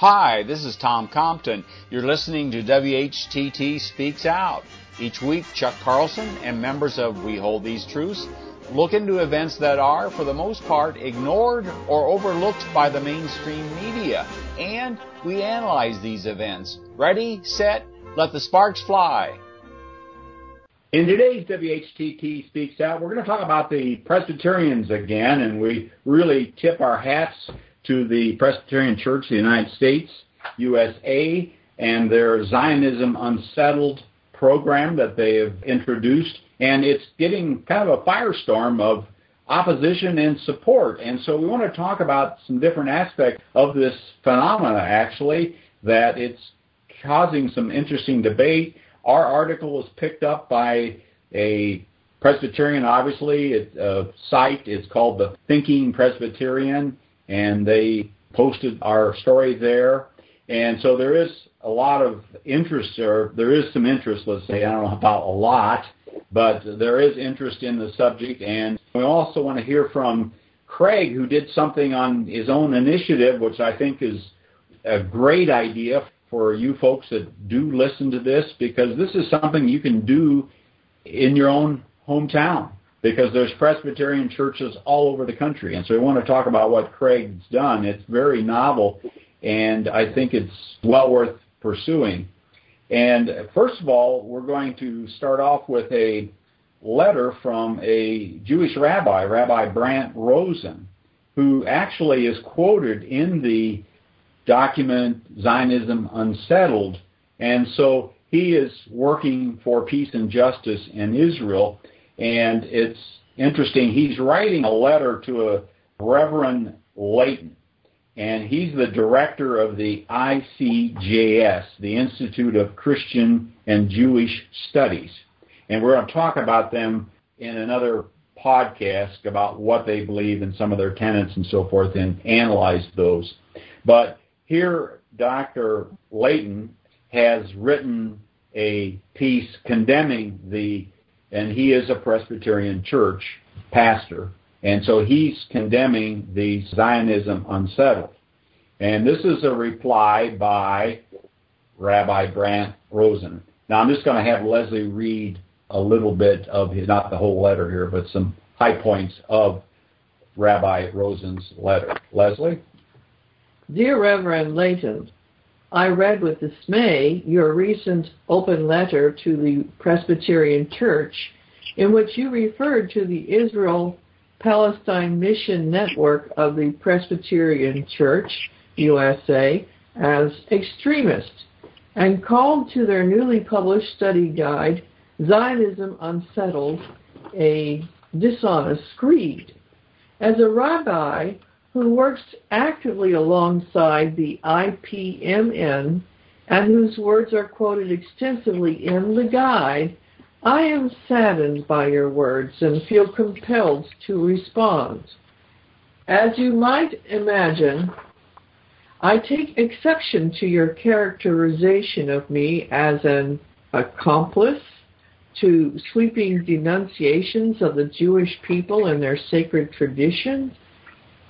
Hi, this is Tom Compton. You're listening to WHTT Speaks Out. Each week, Chuck Carlson and members of We Hold These Truths look into events that are, for the most part, ignored or overlooked by the mainstream media. And we analyze these events. Ready, set, let the sparks fly. In today's WHTT Speaks Out, we're going to talk about the Presbyterians again, and we really tip our hats to the Presbyterian Church of the United States, USA, and their Zionism Unsettled program that they have introduced. And it's getting kind of a firestorm of opposition and support. And so we want to talk about some different aspects of this phenomena, actually, that it's causing some interesting debate. Our article was picked up by a Presbyterian, obviously, it's a uh, site. It's called the Thinking Presbyterian and they posted our story there. And so there is a lot of interest there. There is some interest, let's say, I don't know about a lot, but there is interest in the subject. And we also want to hear from Craig, who did something on his own initiative, which I think is a great idea for you folks that do listen to this, because this is something you can do in your own hometown because there's Presbyterian churches all over the country. And so we want to talk about what Craig's done. It's very novel, and I think it's well worth pursuing. And first of all, we're going to start off with a letter from a Jewish rabbi, Rabbi Brant Rosen, who actually is quoted in the document Zionism Unsettled. And so he is working for peace and justice in Israel and it's interesting. He's writing a letter to a Reverend Leighton, and he's the director of the ICJS, the Institute of Christian and Jewish Studies. And we're going to talk about them in another podcast about what they believe and some of their tenets and so forth and analyze those. But here, Dr. Leighton has written a piece condemning the and he is a Presbyterian church pastor, and so he's condemning the Zionism unsettled. And this is a reply by Rabbi Brant Rosen. Now I'm just going to have Leslie read a little bit of his, not the whole letter here, but some high points of Rabbi Rosen's letter. Leslie? Dear Reverend Leighton, I read with dismay your recent open letter to the Presbyterian Church in which you referred to the Israel Palestine Mission Network of the Presbyterian Church, USA, as extremist and called to their newly published study guide, Zionism Unsettled, a dishonest creed. As a rabbi who works actively alongside the IPMN and whose words are quoted extensively in the guide, I am saddened by your words and feel compelled to respond. As you might imagine, I take exception to your characterization of me as an accomplice to sweeping denunciations of the Jewish people and their sacred traditions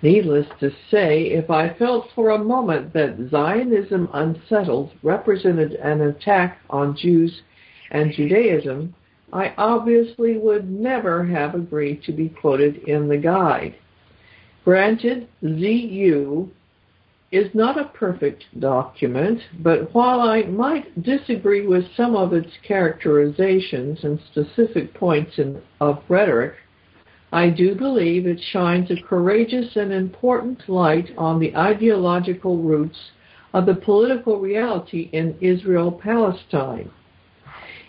Needless to say, if I felt for a moment that Zionism unsettled represented an attack on Jews and Judaism, I obviously would never have agreed to be quoted in the guide. Granted, ZU is not a perfect document, but while I might disagree with some of its characterizations and specific points in, of rhetoric, I do believe it shines a courageous and important light on the ideological roots of the political reality in Israel Palestine.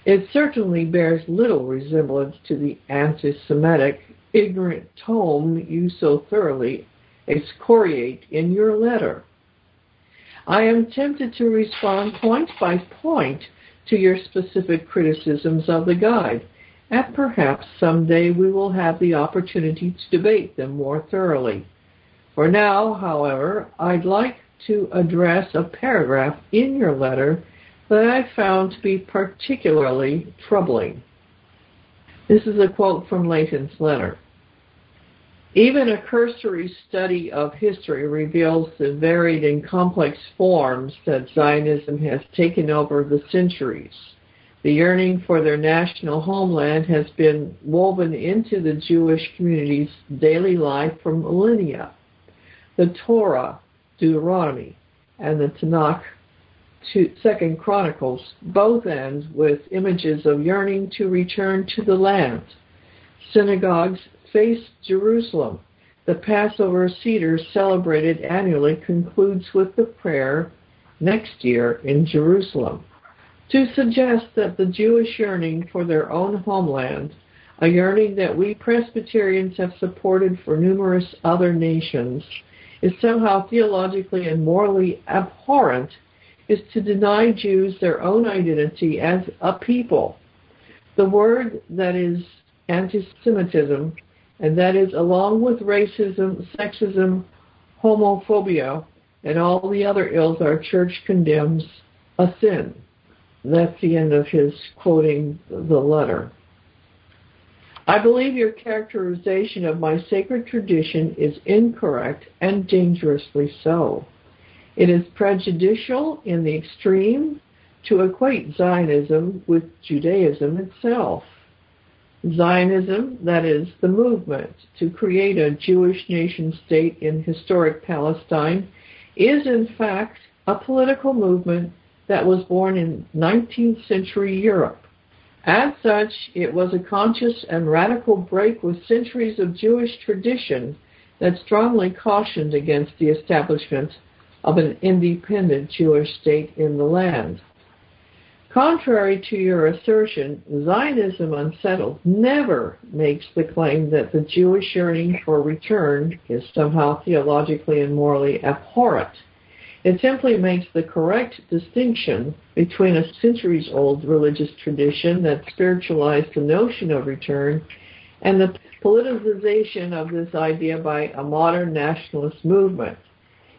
It certainly bears little resemblance to the anti Semitic, ignorant tome you so thoroughly excoriate in your letter. I am tempted to respond point by point to your specific criticisms of the guide and perhaps someday we will have the opportunity to debate them more thoroughly. For now, however, I'd like to address a paragraph in your letter that I found to be particularly troubling. This is a quote from Leighton's letter. Even a cursory study of history reveals the varied and complex forms that Zionism has taken over the centuries. The yearning for their national homeland has been woven into the Jewish community's daily life for millennia. The Torah, Deuteronomy, and the Tanakh, Second Chronicles, both end with images of yearning to return to the land. Synagogues face Jerusalem. The Passover Seder celebrated annually concludes with the prayer next year in Jerusalem. To suggest that the Jewish yearning for their own homeland, a yearning that we Presbyterians have supported for numerous other nations, is somehow theologically and morally abhorrent is to deny Jews their own identity as a people. The word that is anti Semitism and that is along with racism, sexism, homophobia, and all the other ills our church condemns, a sin. That's the end of his quoting the letter. I believe your characterization of my sacred tradition is incorrect and dangerously so. It is prejudicial in the extreme to equate Zionism with Judaism itself. Zionism, that is, the movement to create a Jewish nation state in historic Palestine, is in fact a political movement that was born in 19th century Europe. As such, it was a conscious and radical break with centuries of Jewish tradition that strongly cautioned against the establishment of an independent Jewish state in the land. Contrary to your assertion, Zionism Unsettled never makes the claim that the Jewish yearning for return is somehow theologically and morally abhorrent. It simply makes the correct distinction between a centuries old religious tradition that spiritualized the notion of return and the politicization of this idea by a modern nationalist movement.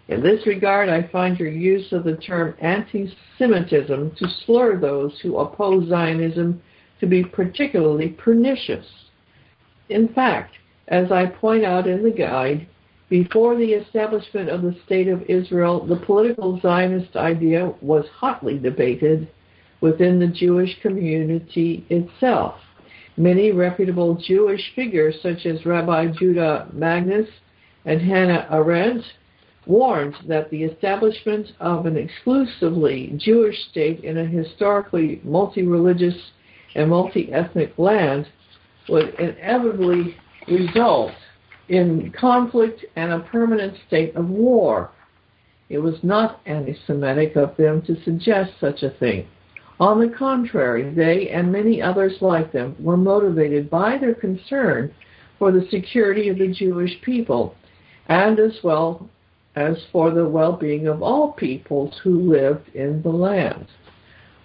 In this regard, I find your use of the term anti Semitism to slur those who oppose Zionism to be particularly pernicious. In fact, as I point out in the guide, before the establishment of the State of Israel, the political Zionist idea was hotly debated within the Jewish community itself. Many reputable Jewish figures, such as Rabbi Judah Magnes and Hannah Arendt, warned that the establishment of an exclusively Jewish state in a historically multi-religious and multi-ethnic land would inevitably result in conflict and a permanent state of war. It was not anti-Semitic of them to suggest such a thing. On the contrary, they and many others like them were motivated by their concern for the security of the Jewish people and as well as for the well-being of all peoples who lived in the land.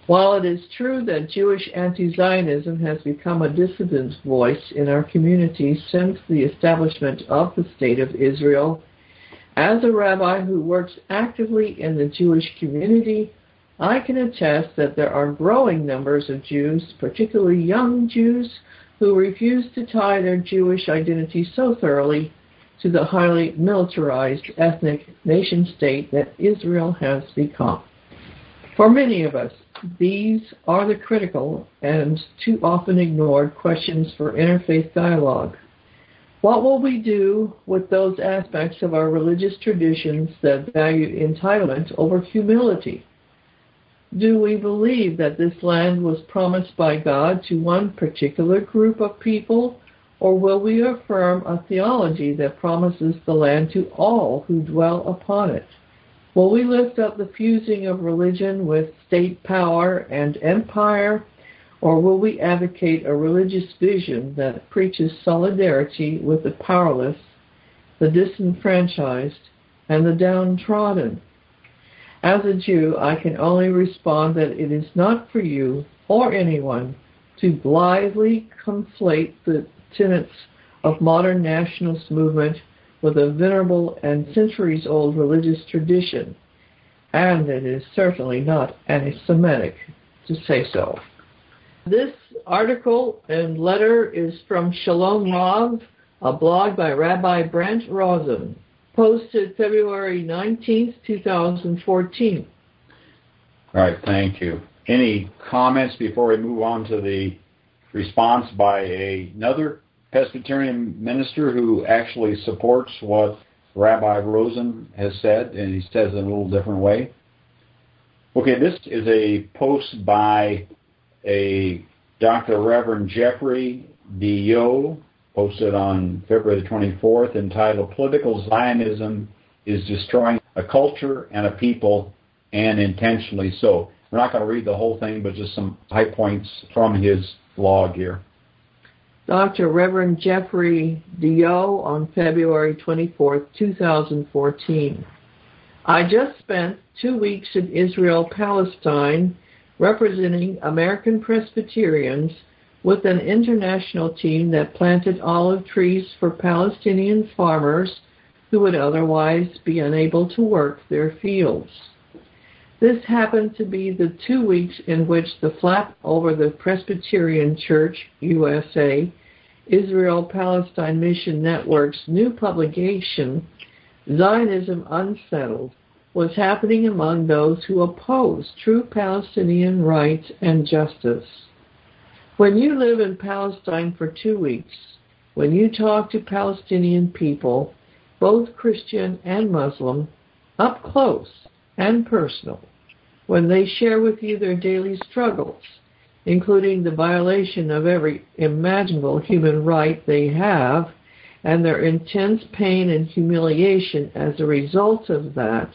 While it is true that Jewish anti-Zionism has become a dissident voice in our community since the establishment of the State of Israel, as a rabbi who works actively in the Jewish community, I can attest that there are growing numbers of Jews, particularly young Jews, who refuse to tie their Jewish identity so thoroughly to the highly militarized ethnic nation state that Israel has become. For many of us, these are the critical and too often ignored questions for interfaith dialogue. What will we do with those aspects of our religious traditions that value entitlement over humility? Do we believe that this land was promised by God to one particular group of people or will we affirm a theology that promises the land to all who dwell upon it? Will we lift up the fusing of religion with state power and empire? Or will we advocate a religious vision that preaches solidarity with the powerless, the disenfranchised, and the downtrodden? As a Jew, I can only respond that it is not for you or anyone to blithely conflate the tenets of modern nationalist movement with a venerable and centuries old religious tradition, and it is certainly not anti-Semitic to say so. This article and letter is from Shalom Rav, a blog by Rabbi Brant Rosen, posted February 19, 2014. All right, thank you. Any comments before we move on to the response by another Presbyterian minister who actually supports what Rabbi Rosen has said, and he says it in a little different way? Okay, this is a post by a Dr. Reverend Jeffrey DeYoe, posted on February the 24th, entitled Political Zionism is Destroying a Culture and a People, and Intentionally So. We're not going to read the whole thing, but just some high points from his blog here. Dr. Reverend Jeffrey DeYoe on February 24, 2014. I just spent two weeks in Israel, Palestine, representing American Presbyterians with an international team that planted olive trees for Palestinian farmers who would otherwise be unable to work their fields. This happened to be the two weeks in which the flap over the Presbyterian Church USA Israel Palestine Mission Network's new publication, Zionism Unsettled, was happening among those who oppose true Palestinian rights and justice. When you live in Palestine for two weeks, when you talk to Palestinian people, both Christian and Muslim, up close and personal, when they share with you their daily struggles, including the violation of every imaginable human right they have, and their intense pain and humiliation as a result of that,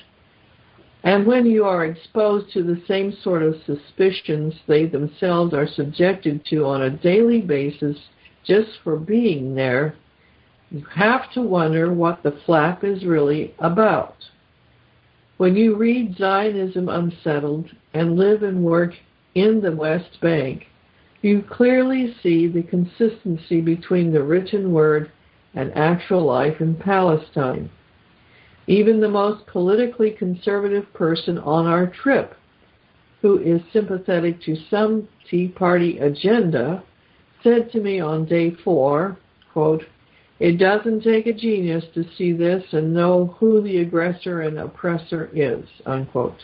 and when you are exposed to the same sort of suspicions they themselves are subjected to on a daily basis just for being there, you have to wonder what the flap is really about. When you read Zionism Unsettled and live and work in the West Bank, you clearly see the consistency between the written word and actual life in Palestine. Even the most politically conservative person on our trip, who is sympathetic to some Tea Party agenda, said to me on day four, quote, it doesn't take a genius to see this and know who the aggressor and oppressor is, unquote.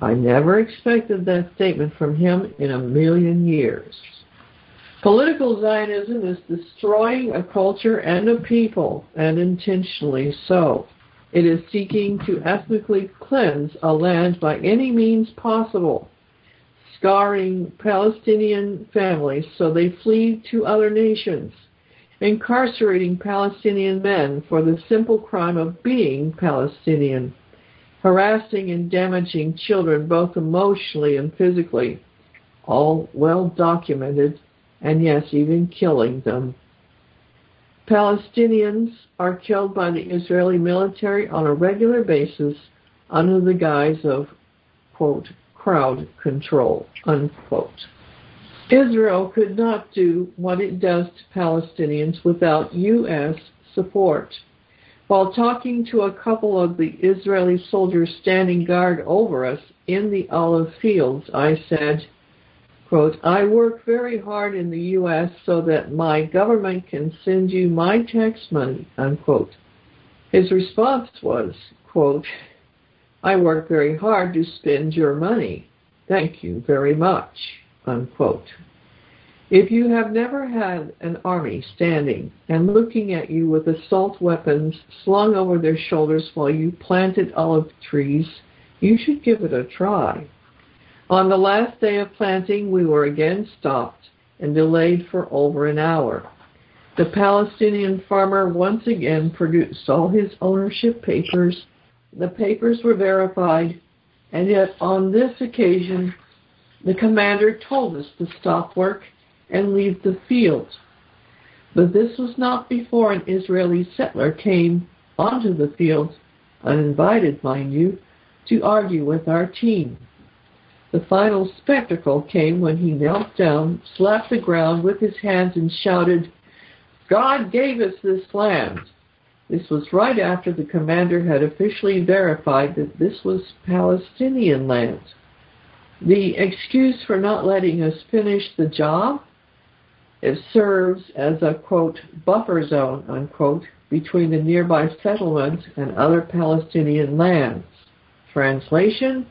I never expected that statement from him in a million years. Political Zionism is destroying a culture and a people, and intentionally so. It is seeking to ethnically cleanse a land by any means possible, scarring Palestinian families so they flee to other nations, incarcerating Palestinian men for the simple crime of being Palestinian harassing and damaging children both emotionally and physically, all well documented, and yes, even killing them. Palestinians are killed by the Israeli military on a regular basis under the guise of, quote, crowd control, unquote. Israel could not do what it does to Palestinians without U.S. support. While talking to a couple of the Israeli soldiers standing guard over us in the olive fields, I said, quote, I work very hard in the U.S. so that my government can send you my tax money, unquote. His response was, quote, I work very hard to spend your money. Thank you very much, unquote. If you have never had an army standing and looking at you with assault weapons slung over their shoulders while you planted olive trees, you should give it a try. On the last day of planting, we were again stopped and delayed for over an hour. The Palestinian farmer once again produced all his ownership papers. The papers were verified, and yet on this occasion, the commander told us to stop work and leave the field. But this was not before an Israeli settler came onto the field, uninvited, mind you, to argue with our team. The final spectacle came when he knelt down, slapped the ground with his hands, and shouted, God gave us this land. This was right after the commander had officially verified that this was Palestinian land. The excuse for not letting us finish the job It serves as a, quote, buffer zone, unquote, between the nearby settlements and other Palestinian lands. Translation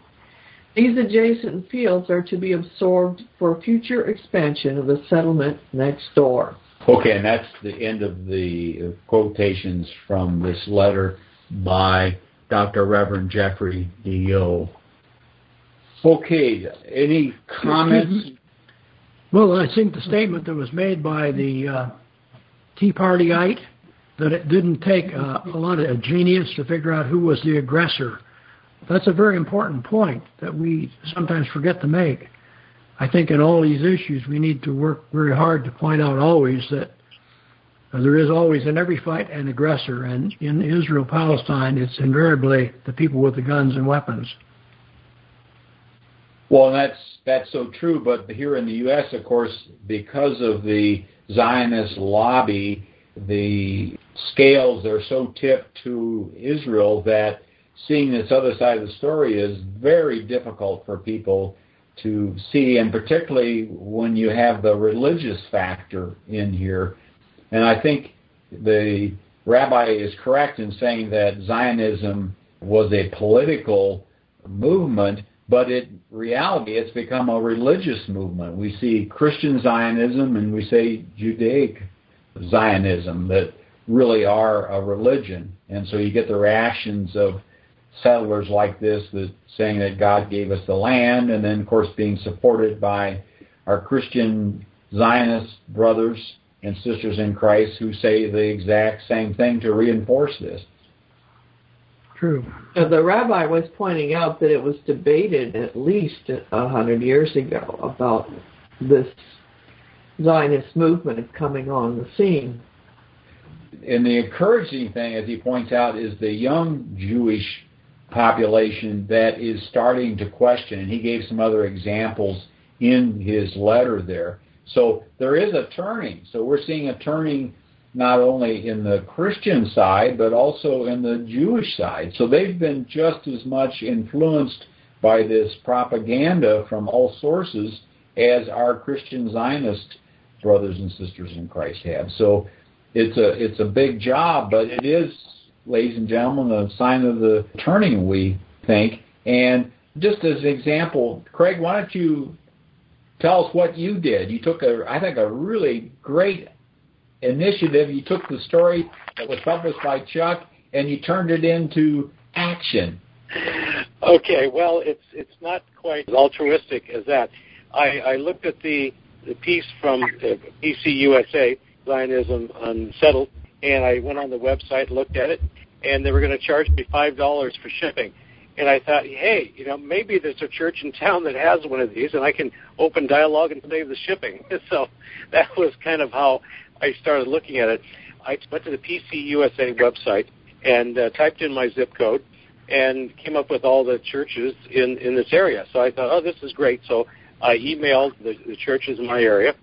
These adjacent fields are to be absorbed for future expansion of the settlement next door. Okay, and that's the end of the quotations from this letter by Dr. Reverend Jeffrey DeYoe Okay, any comments? Well, I think the statement that was made by the uh, Tea Partyite that it didn't take uh, a lot of genius to figure out who was the aggressor. That's a very important point that we sometimes forget to make. I think in all these issues we need to work very hard to point out always that there is always in every fight an aggressor, and in Israel Palestine it's invariably the people with the guns and weapons. Well, that's that's so true. But here in the U.S., of course, because of the Zionist lobby, the scales are so tipped to Israel that seeing this other side of the story is very difficult for people to see, and particularly when you have the religious factor in here. And I think the rabbi is correct in saying that Zionism was a political movement but in reality, it's become a religious movement. We see Christian Zionism and we say Judaic Zionism that really are a religion. And so you get the reactions of settlers like this that saying that God gave us the land, and then, of course, being supported by our Christian Zionist brothers and sisters in Christ who say the exact same thing to reinforce this. True. Uh, the rabbi was pointing out that it was debated at least a hundred years ago about this Zionist movement coming on the scene. And the encouraging thing, as he points out, is the young Jewish population that is starting to question, and he gave some other examples in his letter there. So there is a turning. So we're seeing a turning not only in the Christian side, but also in the Jewish side. So they've been just as much influenced by this propaganda from all sources as our Christian Zionist brothers and sisters in Christ have. So it's a it's a big job, but it is, ladies and gentlemen, a sign of the turning we think. And just as an example, Craig, why don't you tell us what you did? You took a I think a really great initiative. You took the story that was published by Chuck and you turned it into action. Okay, well, it's it's not quite as altruistic as that. I, I looked at the the piece from uh, PCUSA, Zionism Unsettled, and I went on the website, looked at it, and they were going to charge me five dollars for shipping. And I thought, hey, you know, maybe there's a church in town that has one of these, and I can open dialogue and save the shipping. so that was kind of how I started looking at it, I went to the PCUSA website and uh, typed in my zip code and came up with all the churches in, in this area. So I thought, oh, this is great. So I emailed the, the churches in my area,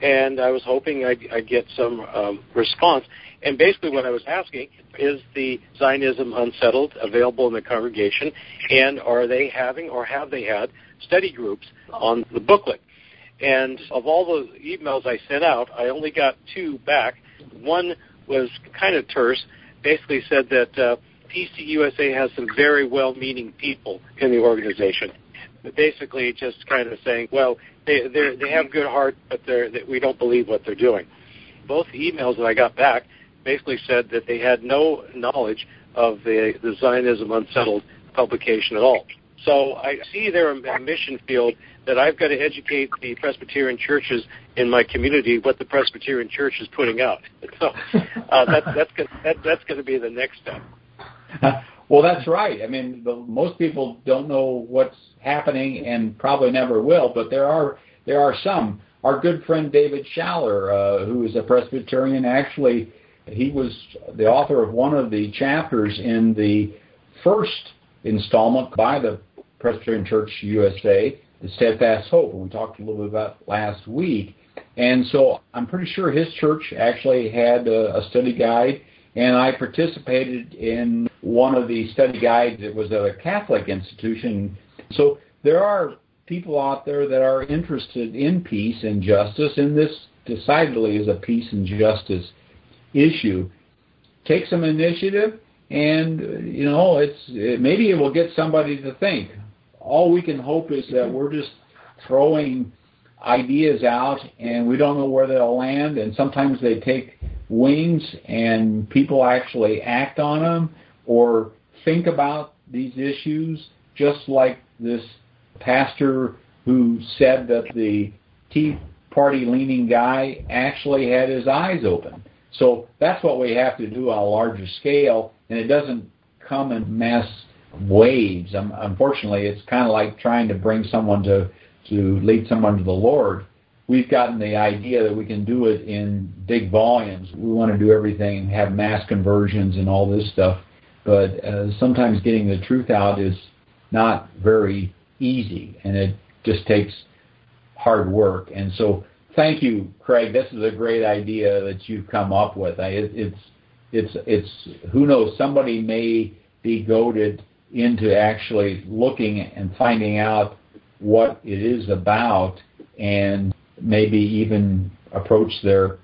and I was hoping I'd, I'd get some um, response. And basically, what I was asking is the Zionism Unsettled available in the congregation, and are they having or have they had study groups on the booklet? And of all the emails I sent out, I only got two back. One was kind of terse, basically said that uh, PCUSA has some very well-meaning people in the organization. Basically, just kind of saying, well, they they have good heart, but they're, we don't believe what they're doing. Both emails that I got back basically said that they had no knowledge of the, the Zionism Unsettled publication at all. So I see there a mission field that I've got to educate the Presbyterian churches in my community what the Presbyterian Church is putting out. So uh, that's that's gonna, that, that's going to be the next step. well, that's right. I mean, the, most people don't know what's happening and probably never will, but there are there are some. Our good friend David Schaller, uh, who is a Presbyterian, actually he was the author of one of the chapters in the first installment by the Presbyterian Church USA the steadfast hope, and we talked a little bit about last week. And so I'm pretty sure his church actually had a, a study guide, and I participated in one of the study guides. It was at a Catholic institution. So there are people out there that are interested in peace and justice in this decidedly is a peace and justice issue. Take some initiative, and you know, it's it, maybe it will get somebody to think. All we can hope is that we're just throwing ideas out, and we don't know where they'll land. And sometimes they take wings, and people actually act on them or think about these issues, just like this pastor who said that the Tea Party leaning guy actually had his eyes open. So that's what we have to do on a larger scale, and it doesn't come in mass waves. Um, unfortunately, it's kind of like trying to bring someone to to lead someone to the Lord. We've gotten the idea that we can do it in big volumes. We want to do everything, have mass conversions and all this stuff, but uh, sometimes getting the truth out is not very easy, and it just takes hard work. And so, thank you, Craig. This is a great idea that you've come up with. I, it, it's it's it's who knows somebody may be goaded into actually looking and finding out what it is about and maybe even approach their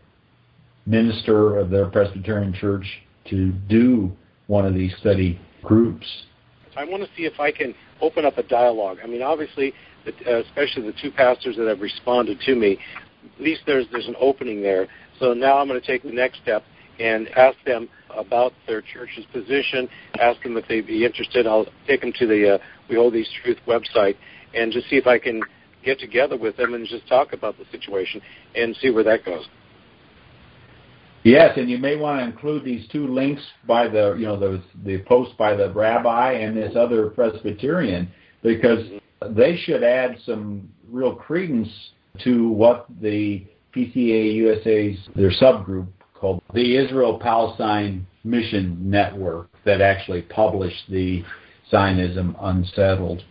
minister of their Presbyterian church to do one of these study groups. I want to see if I can open up a dialogue. I mean, obviously, especially the two pastors that have responded to me, at least there's there's an opening there. So now I'm going to take the next step and ask them about their church's position. Ask them if they'd be interested. I'll take them to the uh, We Hold These Truth website and just see if I can get together with them and just talk about the situation and see where that goes. Yes, and you may want to include these two links by the you know the the post by the rabbi and this other Presbyterian because they should add some real credence to what the PCA USA's their subgroup called the Israel Palestine Mission Network that actually published the Zionism Unsettled.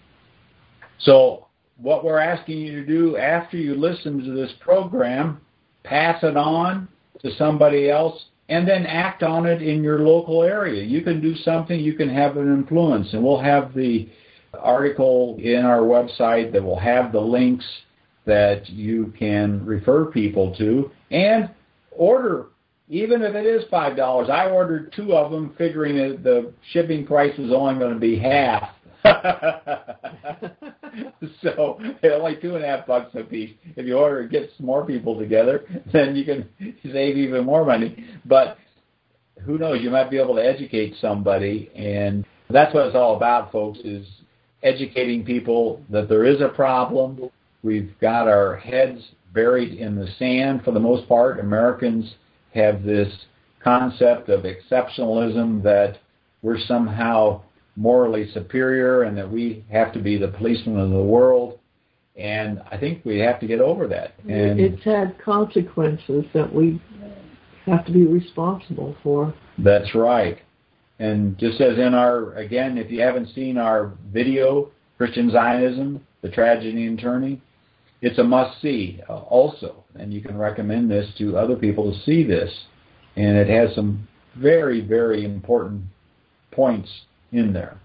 So what we're asking you to do after you listen to this program, pass it on to somebody else and then act on it in your local area. You can do something, you can have an influence, and we'll have the article in our website that will have the links that you can refer people to and order even if it is five dollars i ordered two of them figuring that the shipping price was only going to be half so it's only two and a half bucks a piece. If you order, get some more people together, then you can save even more money. But who knows? You might be able to educate somebody, and that's what it's all about, folks. Is educating people that there is a problem. We've got our heads buried in the sand for the most part. Americans have this concept of exceptionalism that we're somehow morally superior and that we have to be the policeman of the world. And I think we have to get over that. And it's had consequences that we have to be responsible for. That's right. And just as in our, again, if you haven't seen our video, Christian Zionism, The Tragedy and Turning, it's a must see uh, also. And you can recommend this to other people to see this. And it has some very, very important points in there.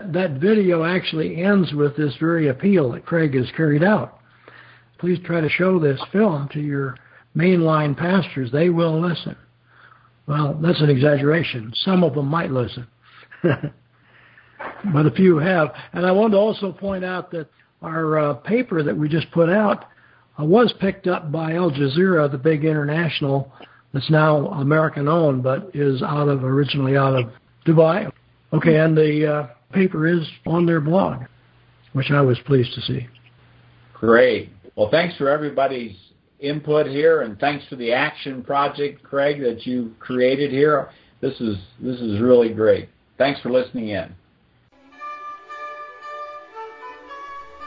That video actually ends with this very appeal that Craig has carried out. Please try to show this film to your mainline pastors. They will listen. Well, that's an exaggeration. Some of them might listen. but a few have. And I want to also point out that our uh, paper that we just put out uh, was picked up by Al Jazeera, the big international that's now American owned, but is out of originally out of Dubai. Okay, and the uh, paper is on their blog, which I was pleased to see. Great. Well, thanks for everybody's input here, and thanks for the action project, Craig, that you created here. This is this is really great. Thanks for listening in.